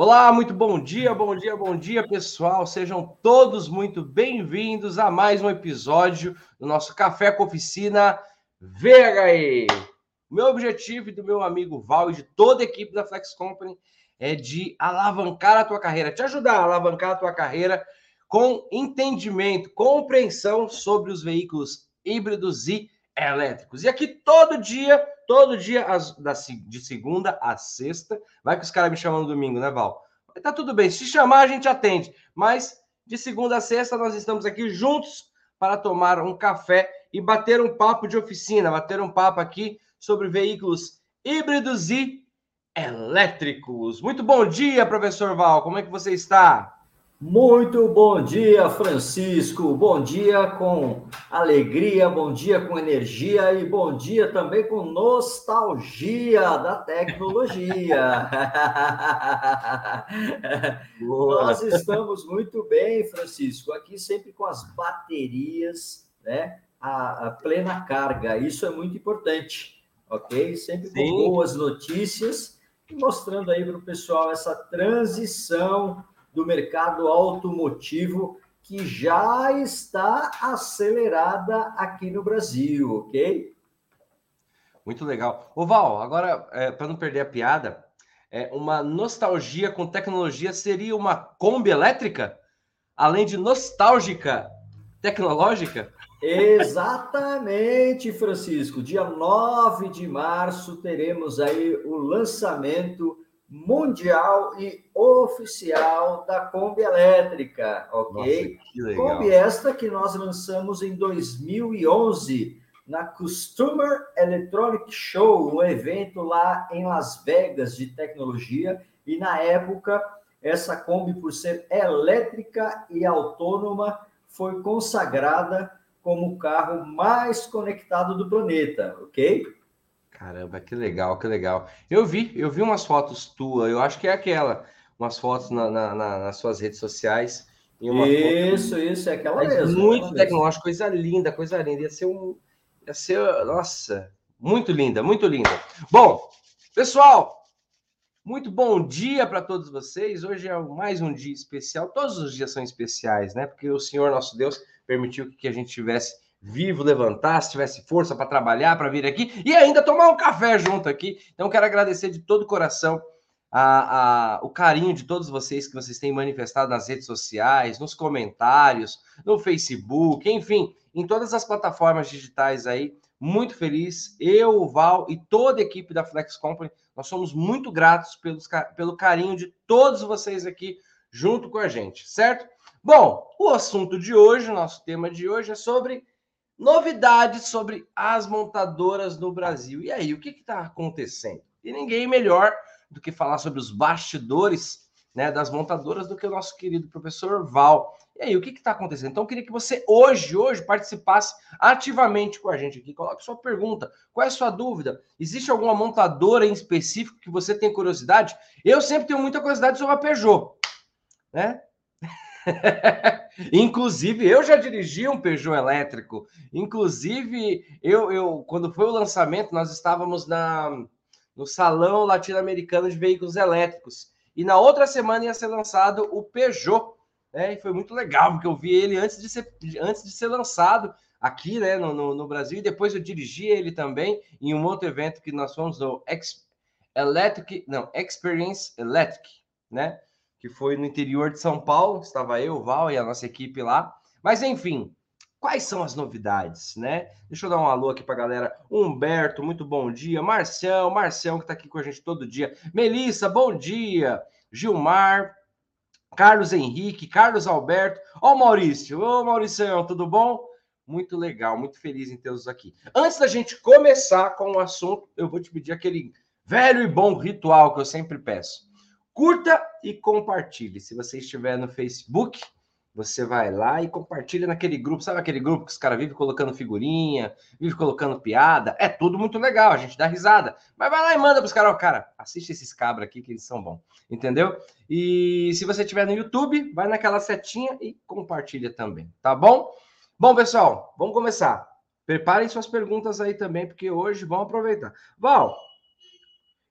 Olá, muito bom dia, bom dia, bom dia, pessoal. Sejam todos muito bem-vindos a mais um episódio do nosso Café com Oficina VHE. Meu objetivo e do meu amigo Val e de toda a equipe da Flex Company é de alavancar a tua carreira, te ajudar a alavancar a tua carreira com entendimento, compreensão sobre os veículos híbridos e elétricos. E aqui todo dia todo dia, as, da, de segunda a sexta. Vai que os caras me chamam no domingo, né, Val? Tá tudo bem. Se chamar, a gente atende. Mas de segunda a sexta, nós estamos aqui juntos para tomar um café e bater um papo de oficina, bater um papo aqui sobre veículos híbridos e elétricos. Muito bom dia, professor Val. Como é que você está? Muito bom dia, Francisco. Bom dia com alegria, bom dia com energia e bom dia também com nostalgia da tecnologia. Nós estamos muito bem, Francisco, aqui sempre com as baterias, né? A, a plena carga. Isso é muito importante, ok? Sempre com Sim. boas notícias e mostrando aí para o pessoal essa transição do mercado automotivo que já está acelerada aqui no Brasil, ok? Muito legal. Ô Val, agora, é, para não perder a piada, é, uma nostalgia com tecnologia seria uma Kombi elétrica? Além de nostálgica, tecnológica? Exatamente, Francisco. Dia 9 de março teremos aí o lançamento mundial e oficial da Kombi elétrica, ok? Nossa, Kombi esta que nós lançamos em 2011 na Customer Electronic Show, um evento lá em Las Vegas de tecnologia, e na época essa Kombi por ser elétrica e autônoma foi consagrada como o carro mais conectado do planeta, ok? Caramba, que legal, que legal. Eu vi, eu vi umas fotos tuas, eu acho que é aquela, umas fotos na, na, na, nas suas redes sociais. isso, foto... isso, é aquela mesmo. Muito tecnológico, coisa linda, coisa linda. Ia ser um. Ia ser, nossa, muito linda, muito linda. Bom, pessoal, muito bom dia para todos vocês. Hoje é mais um dia especial. Todos os dias são especiais, né? Porque o Senhor nosso Deus permitiu que a gente tivesse vivo, levantasse, tivesse força para trabalhar, para vir aqui e ainda tomar um café junto aqui. Então, quero agradecer de todo o coração a, a, o carinho de todos vocês que vocês têm manifestado nas redes sociais, nos comentários, no Facebook, enfim, em todas as plataformas digitais aí. Muito feliz, eu, o Val e toda a equipe da Flex Company, nós somos muito gratos pelos, pelo carinho de todos vocês aqui junto com a gente, certo? Bom, o assunto de hoje, nosso tema de hoje é sobre novidades sobre as montadoras no Brasil. E aí, o que está acontecendo? E ninguém melhor do que falar sobre os bastidores né, das montadoras do que o nosso querido professor Val. E aí, o que está acontecendo? Então, eu queria que você hoje, hoje, participasse ativamente com a gente aqui. Coloque sua pergunta. Qual é a sua dúvida? Existe alguma montadora em específico que você tem curiosidade? Eu sempre tenho muita curiosidade sobre a Peugeot. Né? Inclusive, eu já dirigi um Peugeot elétrico. Inclusive, eu, eu quando foi o lançamento, nós estávamos na, no Salão Latino-Americano de Veículos Elétricos. E na outra semana ia ser lançado o Peugeot. Né? E foi muito legal, porque eu vi ele antes de ser, antes de ser lançado aqui né, no, no, no Brasil. E depois eu dirigi ele também em um outro evento que nós fomos no Ex Electric, não, Experience Electric, né? Que foi no interior de São Paulo, estava eu, o Val e a nossa equipe lá. Mas enfim, quais são as novidades, né? Deixa eu dar um alô aqui para a galera. Humberto, muito bom dia. Marcião, Marcião que está aqui com a gente todo dia. Melissa, bom dia. Gilmar, Carlos Henrique, Carlos Alberto. Ó Maurício. Ô Mauricião, tudo bom? Muito legal, muito feliz em tê-los aqui. Antes da gente começar com o assunto, eu vou te pedir aquele velho e bom ritual que eu sempre peço. Curta e compartilhe. Se você estiver no Facebook, você vai lá e compartilha naquele grupo. Sabe aquele grupo que os caras vivem colocando figurinha, vivem colocando piada? É tudo muito legal, a gente dá risada. Mas vai lá e manda para os caras, cara, assiste esses cabras aqui que eles são bons. Entendeu? E se você estiver no YouTube, vai naquela setinha e compartilha também, tá bom? Bom, pessoal, vamos começar. Preparem suas perguntas aí também, porque hoje vamos aproveitar. Val,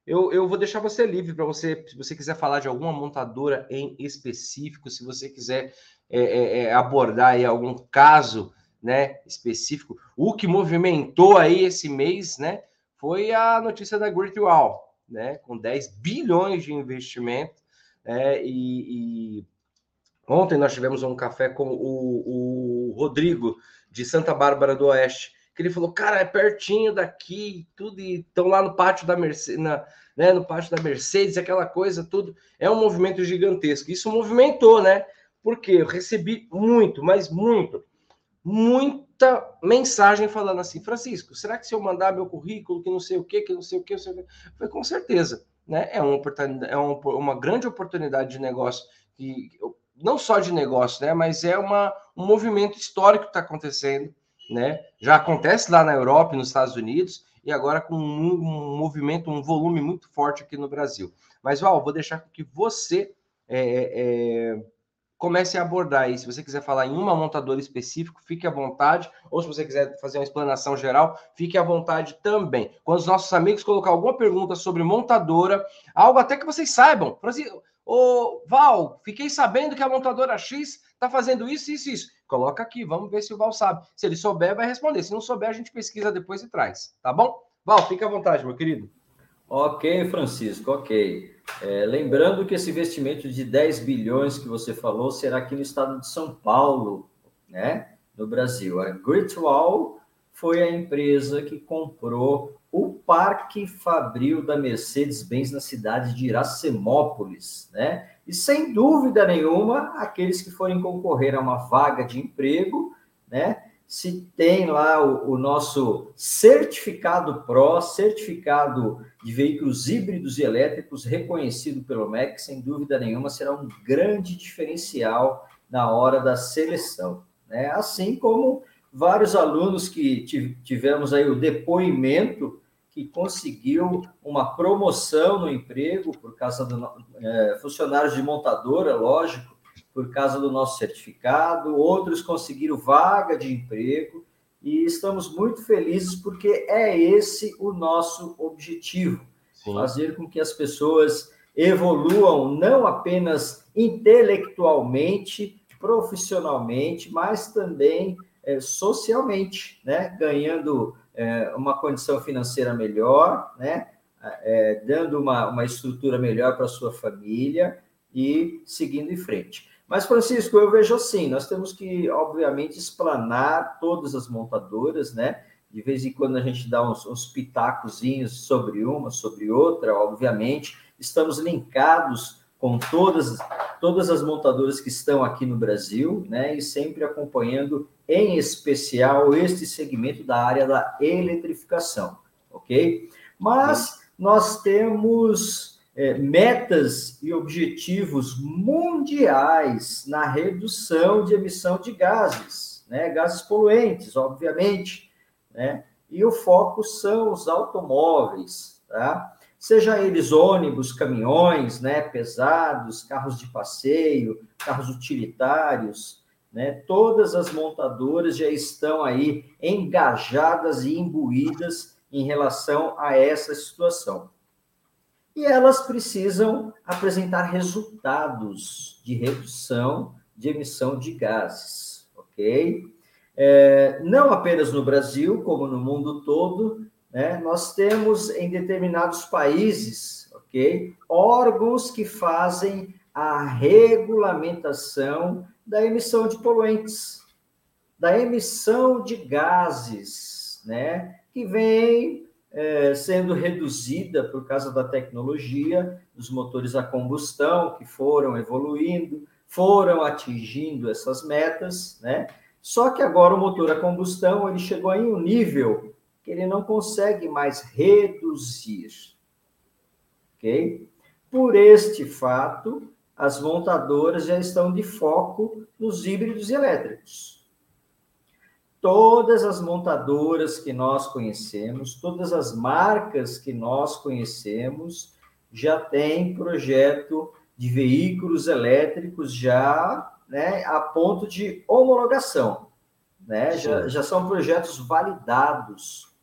eu, eu vou deixar você livre para você, se você quiser falar de alguma montadora em específico, se você quiser é, é, é, abordar aí algum caso né, específico. O que movimentou aí esse mês, né, foi a notícia da Great Wall, né, com 10 bilhões de investimento, né, e, e ontem nós tivemos um café com o, o Rodrigo de Santa Bárbara do Oeste, que ele falou, cara, é pertinho daqui, tudo, e estão lá no pátio da Mercedes, na, né, no pátio da Mercedes, aquela coisa, tudo. É um movimento gigantesco. Isso movimentou, né? Porque eu recebi muito, mas muito, muita mensagem falando assim, Francisco, será que se eu mandar meu currículo, que não sei o que, que não sei o que, foi com certeza, né? É uma oportunidade, é uma, uma grande oportunidade de negócio que não só de negócio, né? Mas é uma, um movimento histórico que está acontecendo né? Já acontece lá na Europa e nos Estados Unidos, e agora com um, um movimento, um volume muito forte aqui no Brasil. Mas, Val, vou deixar que você é, é, comece a abordar aí. Se você quiser falar em uma montadora específica, fique à vontade. Ou se você quiser fazer uma explanação geral, fique à vontade também. Quando os nossos amigos colocar alguma pergunta sobre montadora, algo até que vocês saibam. Ô, Val, fiquei sabendo que a montadora X está fazendo isso, isso, isso. Coloca aqui, vamos ver se o Val sabe. Se ele souber, vai responder. Se não souber, a gente pesquisa depois e traz, tá bom? Val, fica à vontade, meu querido. Ok, Francisco, ok. É, lembrando que esse investimento de 10 bilhões que você falou será aqui no estado de São Paulo, né? No Brasil. A Great Wall foi a empresa que comprou o Parque Fabril da Mercedes-Benz na cidade de Iracemópolis, né? E sem dúvida nenhuma, aqueles que forem concorrer a uma vaga de emprego, né? Se tem lá o, o nosso certificado PRO, certificado de veículos híbridos e elétricos, reconhecido pelo MEC, sem dúvida nenhuma, será um grande diferencial na hora da seleção. Né? Assim como vários alunos que tivemos aí o depoimento que conseguiu uma promoção no emprego por causa do é, funcionários de montadora, lógico, por causa do nosso certificado, outros conseguiram vaga de emprego e estamos muito felizes porque é esse o nosso objetivo, Sim. fazer com que as pessoas evoluam não apenas intelectualmente, profissionalmente, mas também é, socialmente, né? ganhando é, uma condição financeira melhor, né? É, dando uma, uma estrutura melhor para sua família e seguindo em frente. Mas, Francisco, eu vejo assim: nós temos que, obviamente, explanar todas as montadoras, né? De vez em quando a gente dá uns, uns pitacozinhos sobre uma, sobre outra, obviamente. Estamos linkados com todas, todas as montadoras que estão aqui no Brasil, né? E sempre acompanhando em especial este segmento da área da eletrificação, ok? Mas nós temos é, metas e objetivos mundiais na redução de emissão de gases, né? Gases poluentes, obviamente, né? E o foco são os automóveis, tá? Seja eles ônibus, caminhões, né, pesados, carros de passeio, carros utilitários, né? Todas as montadoras já estão aí engajadas e imbuídas em relação a essa situação. E elas precisam apresentar resultados de redução de emissão de gases, ok? É, não apenas no Brasil, como no mundo todo, né? Nós temos em determinados países, ok, órgãos que fazem a regulamentação da emissão de poluentes, da emissão de gases, né, que vem é, sendo reduzida por causa da tecnologia dos motores a combustão que foram evoluindo, foram atingindo essas metas, né? Só que agora o motor a combustão ele chegou em um nível que ele não consegue mais reduzir, ok? Por este fato, as montadoras já estão de foco nos híbridos elétricos. Todas as montadoras que nós conhecemos, todas as marcas que nós conhecemos, já têm projeto de veículos elétricos já né, a ponto de homologação. Né? Já, já são projetos validados,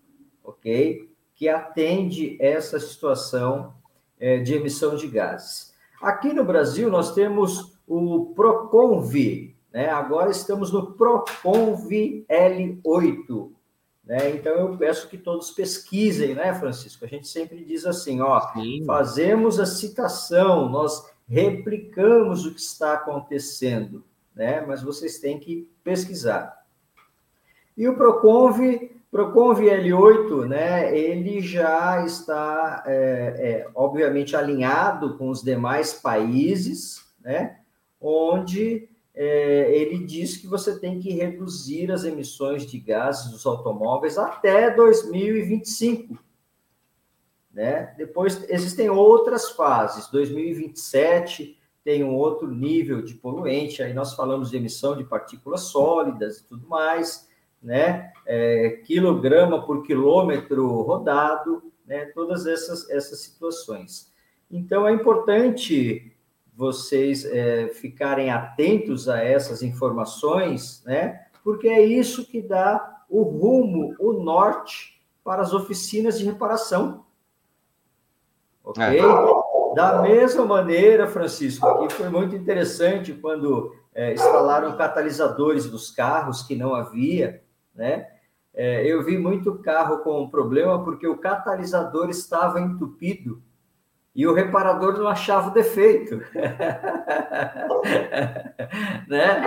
ok? Que atende essa situação é, de emissão de gases. Aqui no Brasil, nós temos o PROCONV, né? agora estamos no PROCONV L8. Né? Então, eu peço que todos pesquisem, né, Francisco? A gente sempre diz assim, ó, Sim. fazemos a citação, nós replicamos o que está acontecendo, né? Mas vocês têm que pesquisar. E o Proconv, Proconv L8, né? Ele já está, é, é, obviamente, alinhado com os demais países, né? Onde é, ele diz que você tem que reduzir as emissões de gases dos automóveis até 2025. Né? Depois existem outras fases, 2027 tem um outro nível de poluente, aí nós falamos de emissão de partículas sólidas e tudo mais, né? É, quilograma por quilômetro rodado, né? Todas essas, essas situações. Então é importante vocês é, ficarem atentos a essas informações, né? Porque é isso que dá o rumo, o norte para as oficinas de reparação. Ok? É. Da mesma maneira, Francisco, aqui foi muito interessante quando é, instalaram catalisadores nos carros que não havia, né? É, eu vi muito carro com problema porque o catalisador estava entupido e o reparador não achava o defeito. né?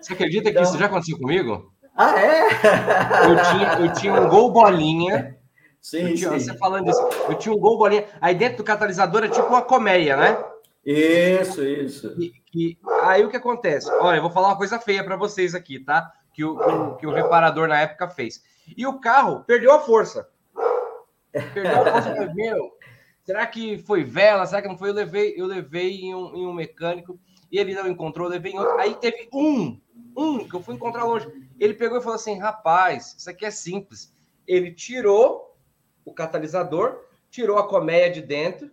Você acredita então... que isso já aconteceu comigo? Ah, é? eu, tinha, eu tinha um gol bolinha. Sim, tinha, sim. Você falando isso, eu tinha um gol bolinha. Aí dentro do catalisador é tipo uma colmeia, né? Isso, isso. E, e, aí o que acontece? Olha, eu vou falar uma coisa feia para vocês aqui, tá? Que o, que o, reparador na época fez. E o carro perdeu a força. Perdeu a força, meu, Será que foi vela? Será que não foi? Eu levei, eu levei em um, em um mecânico e ele não encontrou, eu levei em outro. Aí teve um, um que eu fui encontrar longe. Ele pegou e falou assim: rapaz, isso aqui é simples. Ele tirou o catalisador, tirou a colmeia de dentro.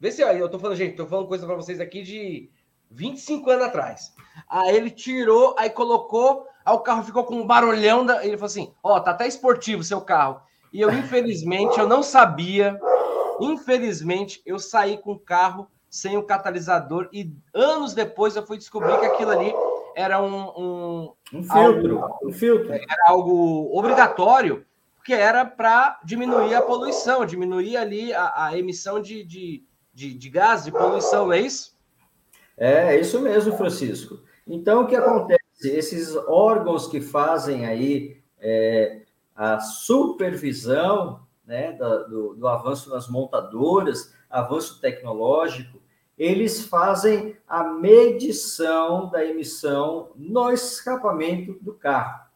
Vê se eu tô falando, gente, tô falando coisa para vocês aqui de 25 anos atrás. Aí ele tirou, aí colocou, aí o carro ficou com um barulhão. Da... Ele falou assim: Ó, oh, tá até esportivo seu carro. E eu, infelizmente, eu não sabia Infelizmente, eu saí com o carro sem o catalisador e anos depois eu fui descobrir que aquilo ali era um, um, um filtro, algo, um filtro. Era algo obrigatório, porque era para diminuir a poluição, diminuir ali a, a emissão de, de, de, de gás, de poluição, não é isso? É, é isso mesmo, Francisco. Então, o que acontece? Esses órgãos que fazem aí é, a supervisão né, do, do avanço nas montadoras, avanço tecnológico, eles fazem a medição da emissão no escapamento do carro,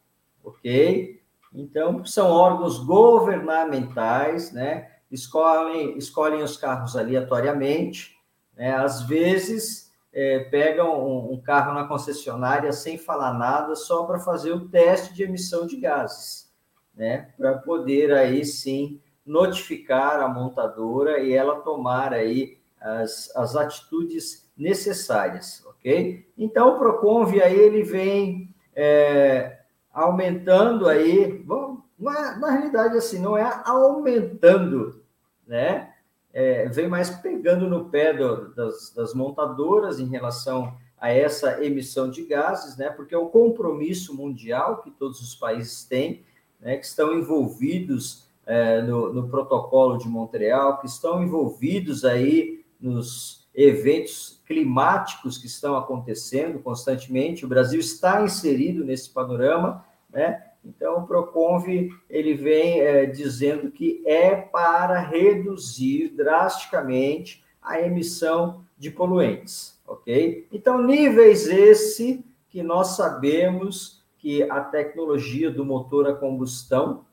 ok? Então, são órgãos governamentais, né? Escolhem, escolhem os carros aleatoriamente, né? Às vezes, é, pegam um, um carro na concessionária sem falar nada, só para fazer o teste de emissão de gases né, para poder aí sim notificar a montadora e ela tomar aí as, as atitudes necessárias, ok? Então, o Proconv aí ele vem é, aumentando aí, bom, na, na realidade assim, não é aumentando, né? É, vem mais pegando no pé do, das, das montadoras em relação a essa emissão de gases, né? Porque é o compromisso mundial que todos os países têm né, que estão envolvidos é, no, no, protocolo de Montreal, que estão envolvidos aí nos eventos climáticos que estão acontecendo constantemente. O Brasil está inserido nesse panorama, né? Então, o Proconv ele vem é, dizendo que é para reduzir drasticamente a emissão de poluentes, ok? Então, níveis esse que nós sabemos que a tecnologia do motor a combustão,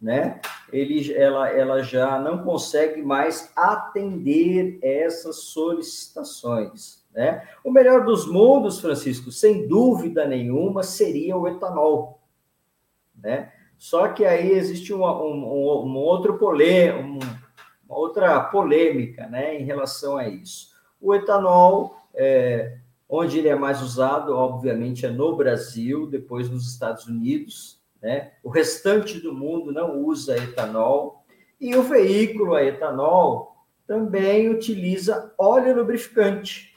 né, ele, ela, ela já não consegue mais atender essas solicitações. Né? O melhor dos mundos, Francisco, sem dúvida nenhuma, seria o etanol. Né? Só que aí existe uma, um, um, outro polê, um, uma outra polêmica né, em relação a isso. O etanol, é, Onde ele é mais usado, obviamente, é no Brasil, depois nos Estados Unidos. Né? O restante do mundo não usa etanol. E o veículo a etanol, também utiliza óleo lubrificante,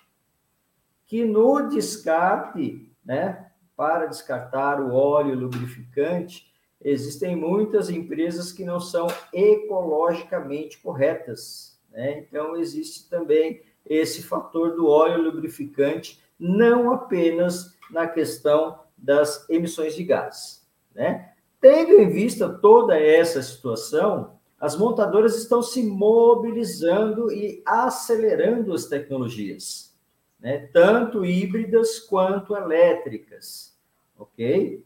que no descarte, né, para descartar o óleo lubrificante, existem muitas empresas que não são ecologicamente corretas. Né? Então, existe também esse fator do óleo lubrificante, não apenas na questão das emissões de gás. Né? Tendo em vista toda essa situação, as montadoras estão se mobilizando e acelerando as tecnologias, né? tanto híbridas quanto elétricas, ok?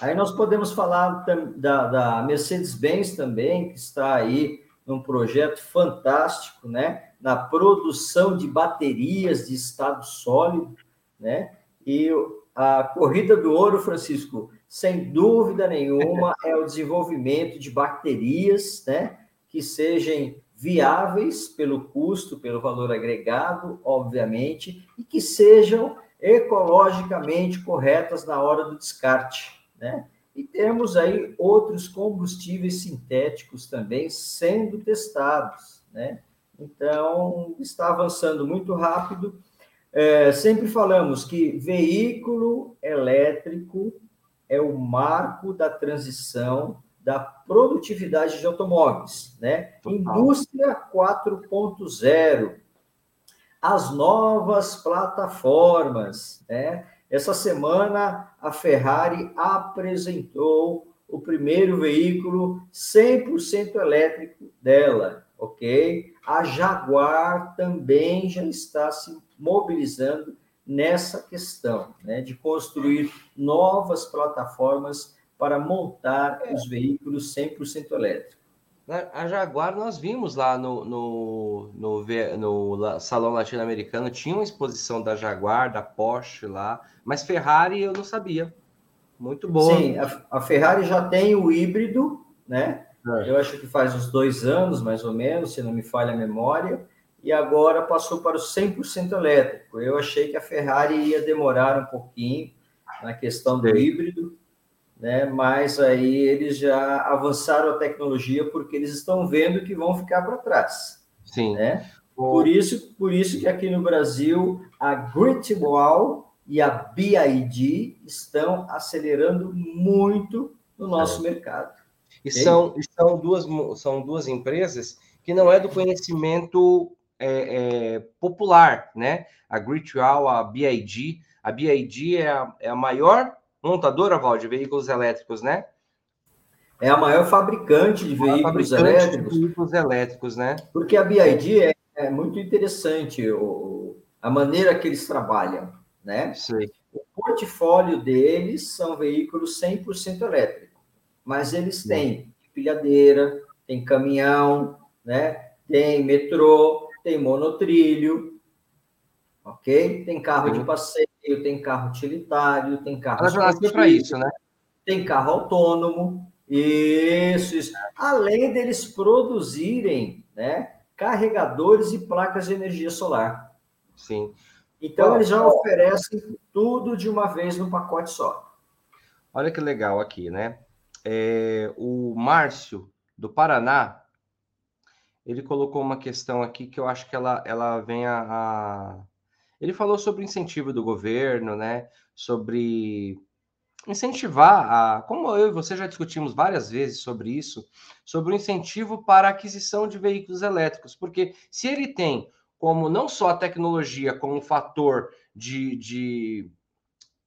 Aí nós podemos falar da, da Mercedes-Benz também, que está aí num projeto fantástico, né? Na produção de baterias de estado sólido, né? E a corrida do ouro, Francisco, sem dúvida nenhuma, é o desenvolvimento de baterias, né? Que sejam viáveis pelo custo, pelo valor agregado, obviamente, e que sejam ecologicamente corretas na hora do descarte, né? E temos aí outros combustíveis sintéticos também sendo testados, né? Então, está avançando muito rápido. É, sempre falamos que veículo elétrico é o marco da transição da produtividade de automóveis, né? Total. Indústria 4.0, as novas plataformas, né? Essa semana, a Ferrari apresentou o primeiro veículo 100% elétrico dela, ok? A Jaguar também já está se mobilizando nessa questão, né, de construir novas plataformas para montar é. os veículos 100% elétricos. A Jaguar, nós vimos lá no, no, no, no Salão Latino-Americano, tinha uma exposição da Jaguar, da Porsche lá, mas Ferrari eu não sabia. Muito boa. Sim, a, a Ferrari já tem o híbrido, né? É. Eu acho que faz uns dois anos, mais ou menos, se não me falha a memória, e agora passou para o 100% elétrico. Eu achei que a Ferrari ia demorar um pouquinho na questão do Sim. híbrido, né? Mas aí eles já avançaram a tecnologia porque eles estão vendo que vão ficar para trás. Sim. Né? Por isso, por isso que aqui no Brasil a Gritwall e a BID estão acelerando muito no nosso é. mercado. E são, são, duas, são duas empresas que não é do conhecimento é, é, popular, né? A Gritwall, a BID. A BID é a, é a maior montadora, Val, de veículos elétricos, né? É a maior fabricante de veículos fabricante elétricos. De veículos elétricos, né? Porque a BID é, é muito interessante o, a maneira que eles trabalham, né? Sim. O portfólio deles são veículos 100% elétricos, mas eles têm pilhadeira, tem caminhão, né? Tem metrô, tem monotrilho, ok? Tem carro de passeio, tem carro utilitário, tem carro. Ela nasceu para isso, né? Tem carro autônomo. Isso, isso. Além deles produzirem, né, carregadores e placas de energia solar. Sim. Então, eles já oferecem tudo de uma vez no pacote só. Olha que legal aqui, né? É, o Márcio, do Paraná, ele colocou uma questão aqui que eu acho que ela, ela vem a, a ele falou sobre o incentivo do governo, né? Sobre incentivar a, como eu e você já discutimos várias vezes sobre isso, sobre o incentivo para a aquisição de veículos elétricos, porque se ele tem como não só a tecnologia como fator de, de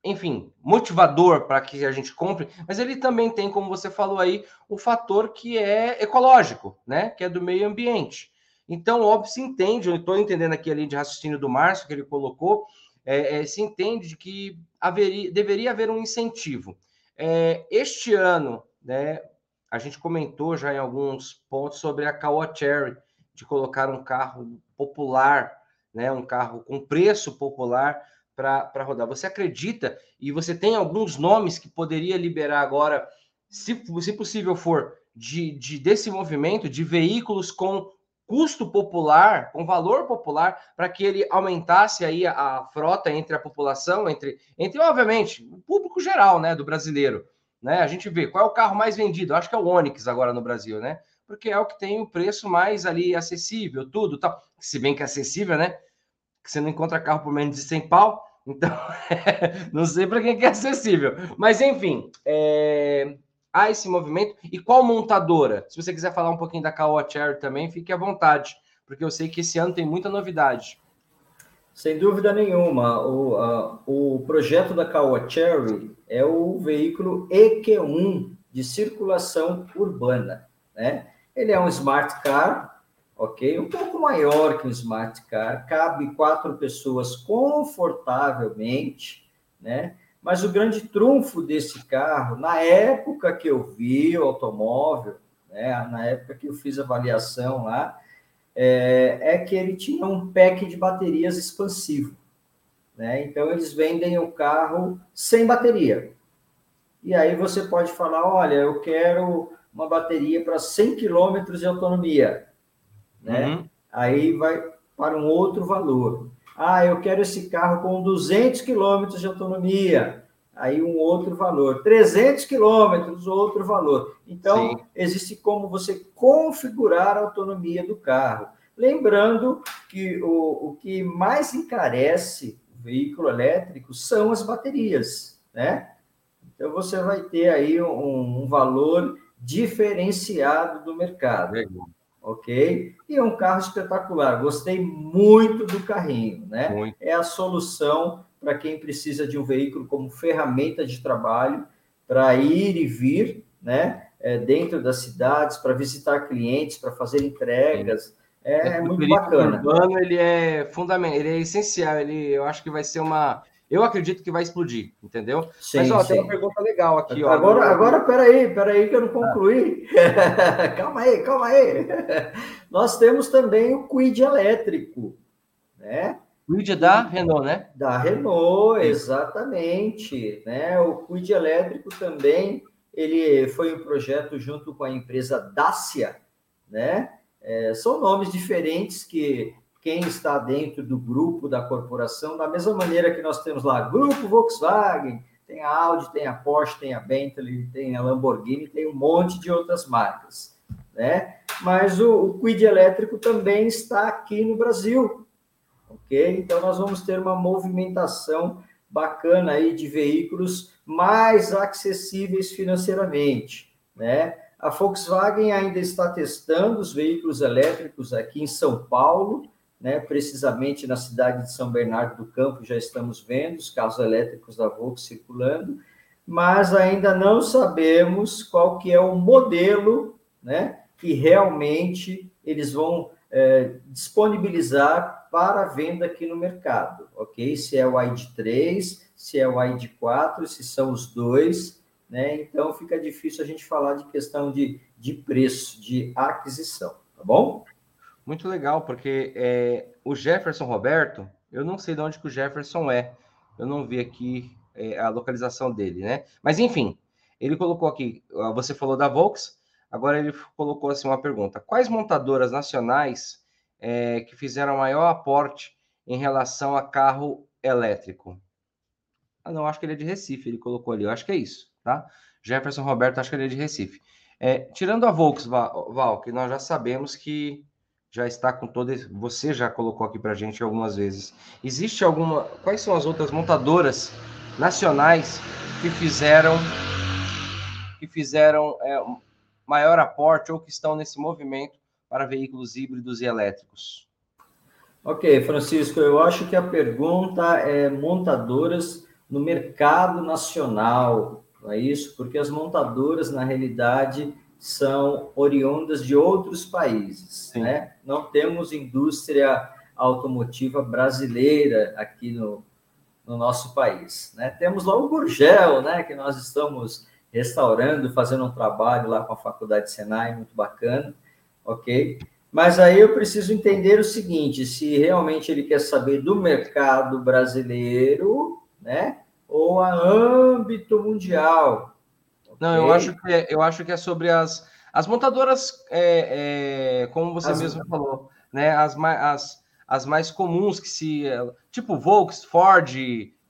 enfim, motivador para que a gente compre, mas ele também tem, como você falou aí, o fator que é ecológico, né? Que é do meio ambiente. Então, óbvio, se entende, eu estou entendendo aqui a linha de raciocínio do Márcio que ele colocou, é, é, se entende de que haveria, deveria haver um incentivo. É, este ano, né, a gente comentou já em alguns pontos sobre a Caoa Cherry, de colocar um carro popular, né, um carro com preço popular para rodar. Você acredita e você tem alguns nomes que poderia liberar agora, se, se possível for, de, de desse movimento de veículos com custo popular, com valor popular, para que ele aumentasse aí a, frota entre a população, entre, entre, obviamente, o público geral, né, do brasileiro. Né? A gente vê qual é o carro mais vendido, acho que é o Onix agora no Brasil, né? porque é o que tem o preço mais ali acessível, tudo tal. Se bem que é acessível, né? Que você não encontra carro por menos de 100 pau, então não sei para quem que é acessível. Mas enfim, é... há esse movimento. E qual montadora? Se você quiser falar um pouquinho da Cherry também, fique à vontade, porque eu sei que esse ano tem muita novidade. Sem dúvida nenhuma, o, a, o projeto da Caoa Cherry é o veículo EQ1 de circulação urbana, né? Ele é um smart car, ok? Um pouco maior que um smart car, cabe quatro pessoas confortavelmente, né? Mas o grande trunfo desse carro, na época que eu vi o automóvel, né? Na época que eu fiz a avaliação lá, é, é que ele tinha um pack de baterias expansivo. Né? Então, eles vendem o carro sem bateria. E aí você pode falar: olha, eu quero uma bateria para 100 km de autonomia. Né? Uhum. Aí vai para um outro valor. Ah, eu quero esse carro com 200 km de autonomia. Aí um outro valor. 300 quilômetros, outro valor. Então, Sim. existe como você configurar a autonomia do carro. Lembrando que o, o que mais encarece o veículo elétrico são as baterias, né? Então, você vai ter aí um, um valor diferenciado do mercado. Legal. Ok? E é um carro espetacular. Gostei muito do carrinho, né? Muito. É a solução para quem precisa de um veículo como ferramenta de trabalho para ir e vir, né, é, dentro das cidades, para visitar clientes, para fazer entregas. É, é muito bacana. O urbano ele é fundamental, ele é essencial. Ele, eu acho que vai ser uma eu acredito que vai explodir, entendeu? Sim, Mas ó, sim. tem uma pergunta legal aqui. Ó, agora, agora peraí, peraí que eu não concluí. Ah. calma aí, calma aí. Nós temos também o Quid elétrico, né? Quid da Renault, né? Da Renault, exatamente. Né? O Quid elétrico também, ele foi um projeto junto com a empresa Dacia, né? É, são nomes diferentes que quem está dentro do grupo da corporação, da mesma maneira que nós temos lá grupo Volkswagen, tem a Audi, tem a Porsche, tem a Bentley, tem a Lamborghini, tem um monte de outras marcas, né? Mas o, o Quid elétrico também está aqui no Brasil, ok? Então, nós vamos ter uma movimentação bacana aí de veículos mais acessíveis financeiramente, né? A Volkswagen ainda está testando os veículos elétricos aqui em São Paulo, né? Precisamente na cidade de São Bernardo do Campo já estamos vendo os carros elétricos da Volkswagen circulando, mas ainda não sabemos qual que é o modelo, né? Que realmente eles vão é, disponibilizar para venda aqui no mercado, ok? Se é o ID3, se é o ID4, se são os dois, né? Então fica difícil a gente falar de questão de, de preço, de aquisição, tá bom? Muito legal, porque é, o Jefferson Roberto, eu não sei de onde que o Jefferson é, eu não vi aqui é, a localização dele, né? Mas enfim, ele colocou aqui, você falou da Volks, agora ele colocou assim uma pergunta: quais montadoras nacionais é, que fizeram maior aporte em relação a carro elétrico. Ah, não, acho que ele é de Recife, ele colocou ali, eu acho que é isso, tá? Jefferson Roberto, acho que ele é de Recife. É, tirando a Volkswagen, Val, que nós já sabemos que já está com todo. Você já colocou aqui para a gente algumas vezes. Existe alguma. Quais são as outras montadoras nacionais que fizeram que fizeram é, maior aporte ou que estão nesse movimento para veículos híbridos e elétricos? Ok, Francisco, eu acho que a pergunta é montadoras no mercado nacional, não é isso? Porque as montadoras, na realidade, são oriundas de outros países, Sim. né? Não temos indústria automotiva brasileira aqui no, no nosso país, né? Temos lá o Gurgel, né? Que nós estamos restaurando, fazendo um trabalho lá com a Faculdade Senai, muito bacana, ok? Mas aí eu preciso entender o seguinte: se realmente ele quer saber do mercado brasileiro, né? Ou a âmbito mundial. Não, eu acho que é, eu acho que é sobre as, as montadoras, é, é, como você as, mesmo falou, né? As, as, as mais comuns que se. Tipo Volks, Ford,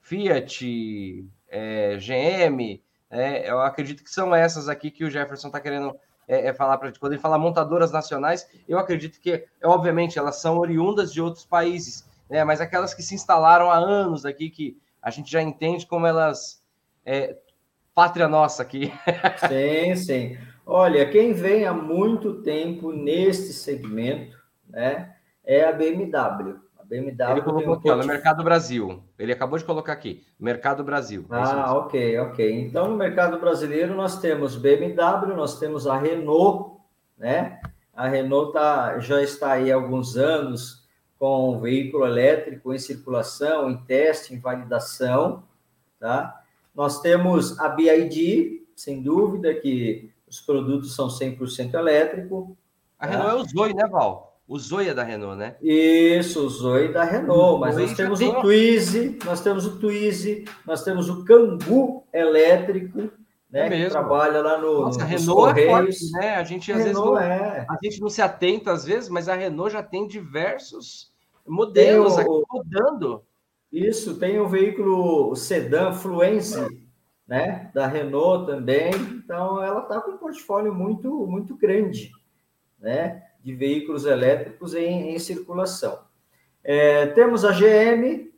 Fiat, é, GM. É, eu acredito que são essas aqui que o Jefferson está querendo é, é falar para quando ele fala montadoras nacionais, eu acredito que, obviamente, elas são oriundas de outros países, né? Mas aquelas que se instalaram há anos aqui, que a gente já entende como elas é, pátria nossa aqui. Sim, sim. Olha, quem vem há muito tempo neste segmento, né, é a BMW. A BMW Ele colocou um aqui, ó, no Mercado Brasil. Ele acabou de colocar aqui, Mercado Brasil. É ah, ok, ok. Então, no mercado brasileiro, nós temos BMW, nós temos a Renault, né? A Renault tá, já está aí há alguns anos com veículo elétrico em circulação, em teste, em validação, tá? Nós temos a BID, sem dúvida, que os produtos são 100% elétrico. A Renault tá? é o Zoe, né, Val? O Zoe é da Renault, né? Isso, o Zoe da Renault. Mas nós temos tem... o Twizy, nós temos o Twizy, nós temos o Kangoo elétrico, né? É que trabalha lá no. Nossa, a Renault é forte, né? A gente às Renault vezes não, é. a gente não se atenta às vezes, mas a Renault já tem diversos modelos o, aqui rodando. Isso, tem o veículo sedã Fluence, né, da Renault também. Então, ela está com um portfólio muito, muito grande, né, de veículos elétricos em, em circulação. É, temos a GM,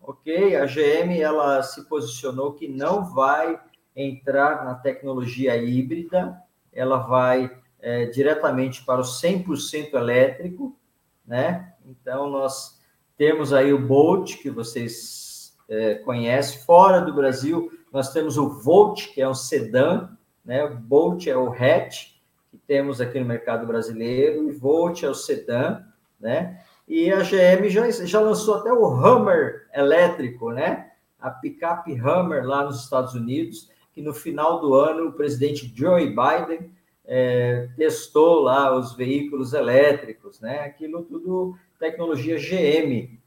ok? A GM ela se posicionou que não vai entrar na tecnologia híbrida, ela vai é, diretamente para o 100% elétrico, né? Então, nós temos aí o Bolt, que vocês é, conhecem. Fora do Brasil, nós temos o Volt, que é um sedã, né? O Bolt é o hatch, que temos aqui no mercado brasileiro, e Volt é o sedã, né? E a GM já, já lançou até o Hammer elétrico, né? A picape Hammer lá nos Estados Unidos, que no final do ano o presidente Joe Biden é, testou lá os veículos elétricos, né? Aquilo tudo tecnologia GM,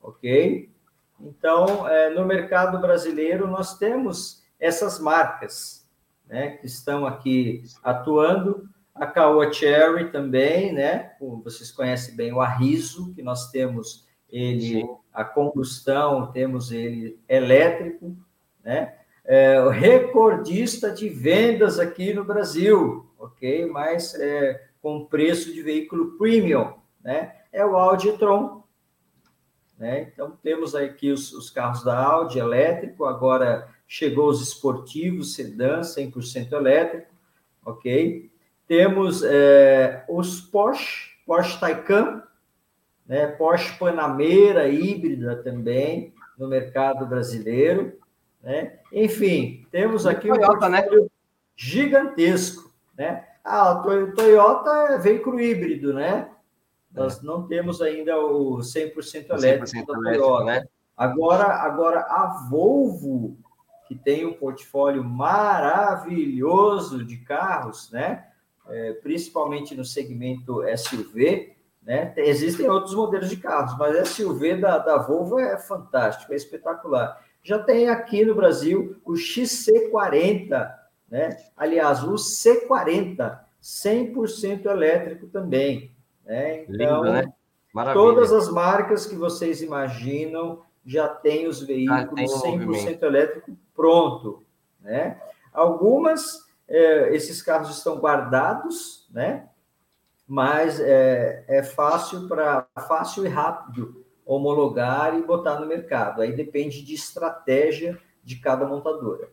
ok? Então, é, no mercado brasileiro, nós temos essas marcas, né, que estão aqui atuando. A Caoa Cherry também, né? Vocês conhecem bem o Arriso, que nós temos ele, Sim. a combustão, temos ele elétrico, né? É, o recordista de vendas aqui no Brasil, ok? Mas é, com preço de veículo premium, né? É o Audi e-tron. Né? Então, temos aqui os, os, carros da Audi elétrico, agora chegou os esportivos, sedã, 100% elétrico, ok? Temos é, os Porsche, Porsche Taycan, né? Porsche Panamera híbrida também no mercado brasileiro, né? Enfim, temos aqui um Toyota, né? gigantesco, né? Ah, o Toyota é veículo híbrido, né? Nós não temos ainda o 100% elétrico 100% da Toyota. Né? Agora, agora, a Volvo, que tem um portfólio maravilhoso de carros, né? É, principalmente no segmento SUV, né? Existem outros modelos de carros, mas SUV da, da Volvo é fantástico, é espetacular. Já tem aqui no Brasil o XC40, né? Aliás, o C40, 100% elétrico também. Né? Então, Lindo, né? todas as marcas que vocês imaginam já têm os veículos ah, tem um 100% movimento. elétrico pronto. Né? Algumas, é, esses carros estão guardados, né? mas é, é fácil para fácil e rápido homologar e botar no mercado. Aí depende de estratégia de cada montadora.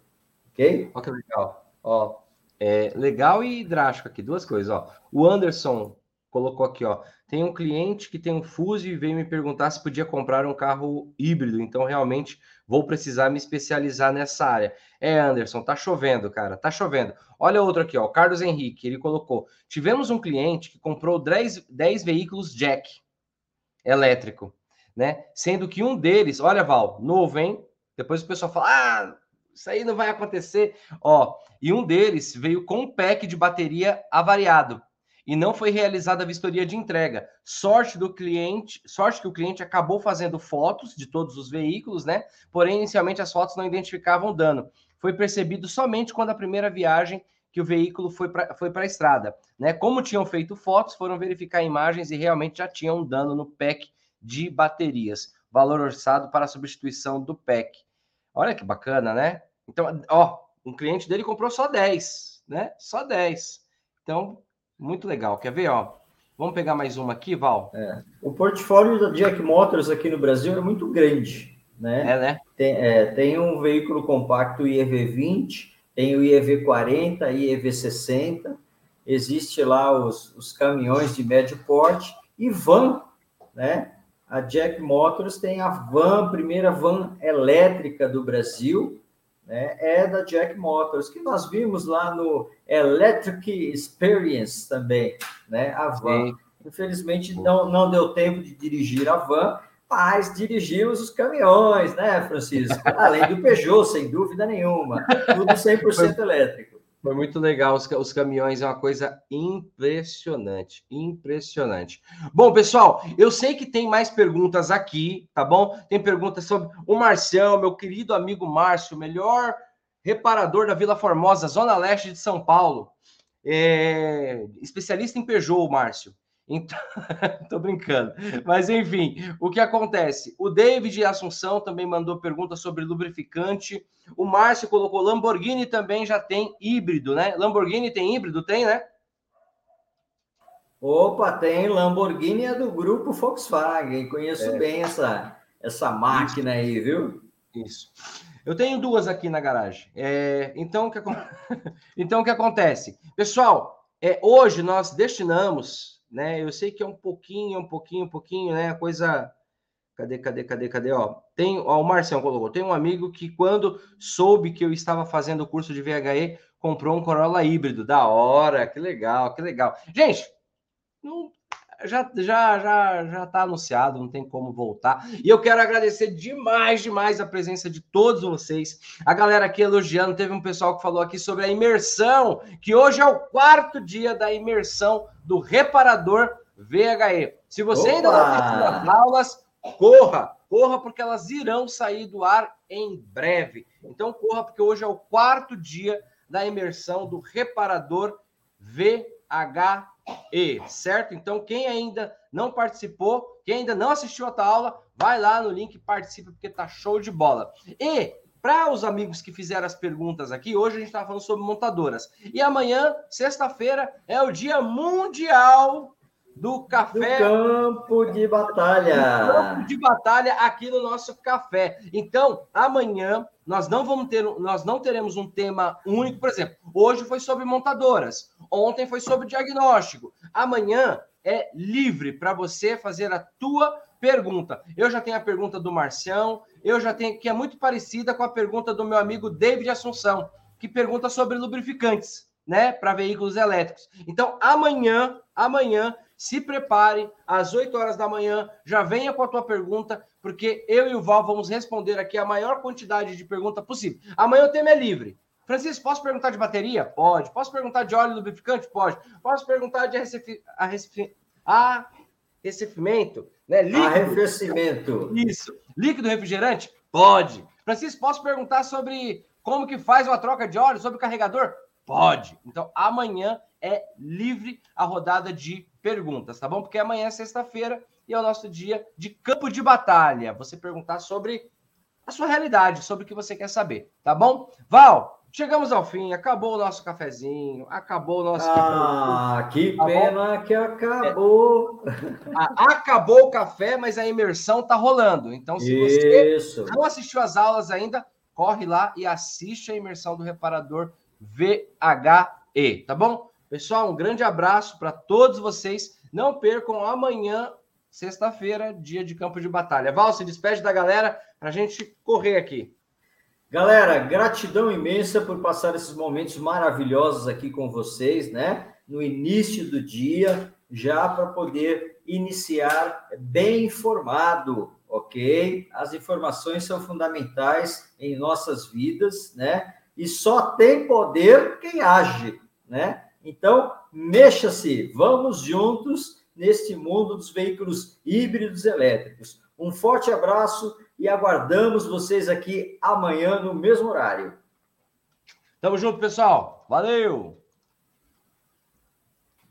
Ok? Olha que legal. Ó, é legal e drástico aqui, duas coisas. Ó. O Anderson colocou aqui, ó. Tem um cliente que tem um Fuso e veio me perguntar se podia comprar um carro híbrido. Então, realmente, vou precisar me especializar nessa área. É, Anderson, tá chovendo, cara, tá chovendo. Olha outro aqui, ó. Carlos Henrique, ele colocou: tivemos um cliente que comprou 10, 10 veículos Jack elétrico, né? Sendo que um deles, olha, Val, novo, hein? Depois o pessoal fala: ah, isso aí não vai acontecer. Ó, e um deles veio com um pack de bateria avariado e não foi realizada a vistoria de entrega. Sorte do cliente, sorte que o cliente acabou fazendo fotos de todos os veículos, né? Porém, inicialmente as fotos não identificavam dano. Foi percebido somente quando a primeira viagem que o veículo foi para foi a estrada. Né? Como tinham feito fotos, foram verificar imagens e realmente já tinham um dano no pack de baterias. Valor orçado para substituição do pack. Olha que bacana, né? Então, ó, um cliente dele comprou só 10, né? Só 10. Então, muito legal. Quer ver, ó? Vamos pegar mais uma aqui, Val? É. O portfólio da Jack Motors aqui no Brasil é muito grande, né? É, né? Tem, é, tem um veículo compacto IEV20, tem o IEV40, IEV60, existe lá os, os caminhões de médio porte e van, né? A Jack Motors tem a van, primeira van elétrica do Brasil, né? É da Jack Motors, que nós vimos lá no Electric Experience também, né? A van. Sim. Infelizmente não, não deu tempo de dirigir a van, mas dirigimos os caminhões, né, Francisco? Além do Peugeot, sem dúvida nenhuma. Tudo 100% elétrico. Foi muito legal. Os, os, caminhões é uma coisa impressionante. Impressionante. Bom, pessoal, eu sei que tem mais perguntas aqui, tá bom? Tem perguntas sobre o Marcião, meu querido amigo Márcio, melhor reparador da Vila Formosa, Zona Leste de São Paulo. É, especialista em Peugeot, Márcio. Então, tô brincando. Mas enfim, o que acontece? O David Assunção também mandou pergunta sobre lubrificante. O Márcio colocou Lamborghini também já tem híbrido, né? Lamborghini tem híbrido, tem, né? Opa, tem Lamborghini é do grupo Volkswagen. Conheço é. bem essa essa máquina Isso. aí, viu? Isso. Eu tenho duas aqui na garagem. É, então, o que, então, o que acontece? Pessoal, é, hoje nós destinamos né? Eu sei que é um pouquinho, um pouquinho, um pouquinho, né? Coisa. Cadê, cadê, cadê, cadê? Ó, tem, ó, o Marcelo colocou. Tem um amigo que, quando soube que eu estava fazendo o curso de VHE, comprou um Corolla híbrido. Da hora, que legal, que legal. Gente, não, já, já, já, já está anunciado, não tem como voltar. E eu quero agradecer demais, demais a presença de todos vocês. A galera aqui elogiando, teve um pessoal que falou aqui sobre a imersão, que hoje é o quarto dia da imersão do reparador VHE. Se você Opa! ainda não assistiu as aulas, corra, corra, porque elas irão sair do ar em breve. Então, corra, porque hoje é o quarto dia da imersão do reparador VHE. E, certo? Então, quem ainda não participou, quem ainda não assistiu a aula, vai lá no link e participe, porque tá show de bola. E, para os amigos que fizeram as perguntas aqui, hoje a gente está falando sobre montadoras. E amanhã, sexta-feira, é o Dia Mundial do Café. Do campo de batalha. Do campo de batalha aqui no nosso café. Então, amanhã nós não vamos ter, nós não teremos um tema único, por exemplo, hoje foi sobre montadoras, ontem foi sobre diagnóstico, amanhã é livre para você fazer a tua pergunta. Eu já tenho a pergunta do Marcião, eu já tenho que é muito parecida com a pergunta do meu amigo David Assunção, que pergunta sobre lubrificantes, né, para veículos elétricos. Então, amanhã, amanhã se prepare, às 8 horas da manhã, já venha com a tua pergunta, porque eu e o Val vamos responder aqui a maior quantidade de perguntas possível. Amanhã o tema é livre. Francisco, posso perguntar de bateria? Pode. Posso perguntar de óleo lubrificante? Pode. Posso perguntar de arrefecimento? Né? Líquido. Arrefecimento. Isso. Líquido refrigerante? Pode. Francisco, posso perguntar sobre como que faz uma troca de óleo, sobre o carregador? Pode. Então, amanhã é livre a rodada de perguntas, tá bom? Porque amanhã é sexta-feira e é o nosso dia de campo de batalha. Você perguntar sobre a sua realidade, sobre o que você quer saber, tá bom? Val, chegamos ao fim, acabou o nosso cafezinho, acabou o nosso. Ah, que tá pena bom? que acabou. É, acabou o café, mas a imersão tá rolando. Então, se Isso. você não assistiu às aulas ainda, corre lá e assiste a imersão do reparador VHE, tá bom? Pessoal, um grande abraço para todos vocês. Não percam amanhã, sexta-feira, dia de campo de batalha. Val, se despede da galera para a gente correr aqui. Galera, gratidão imensa por passar esses momentos maravilhosos aqui com vocês, né? No início do dia, já para poder iniciar bem informado, ok? As informações são fundamentais em nossas vidas, né? E só tem poder quem age, né? Então, mexa-se, vamos juntos neste mundo dos veículos híbridos elétricos. Um forte abraço e aguardamos vocês aqui amanhã no mesmo horário. Tamo junto, pessoal. Valeu!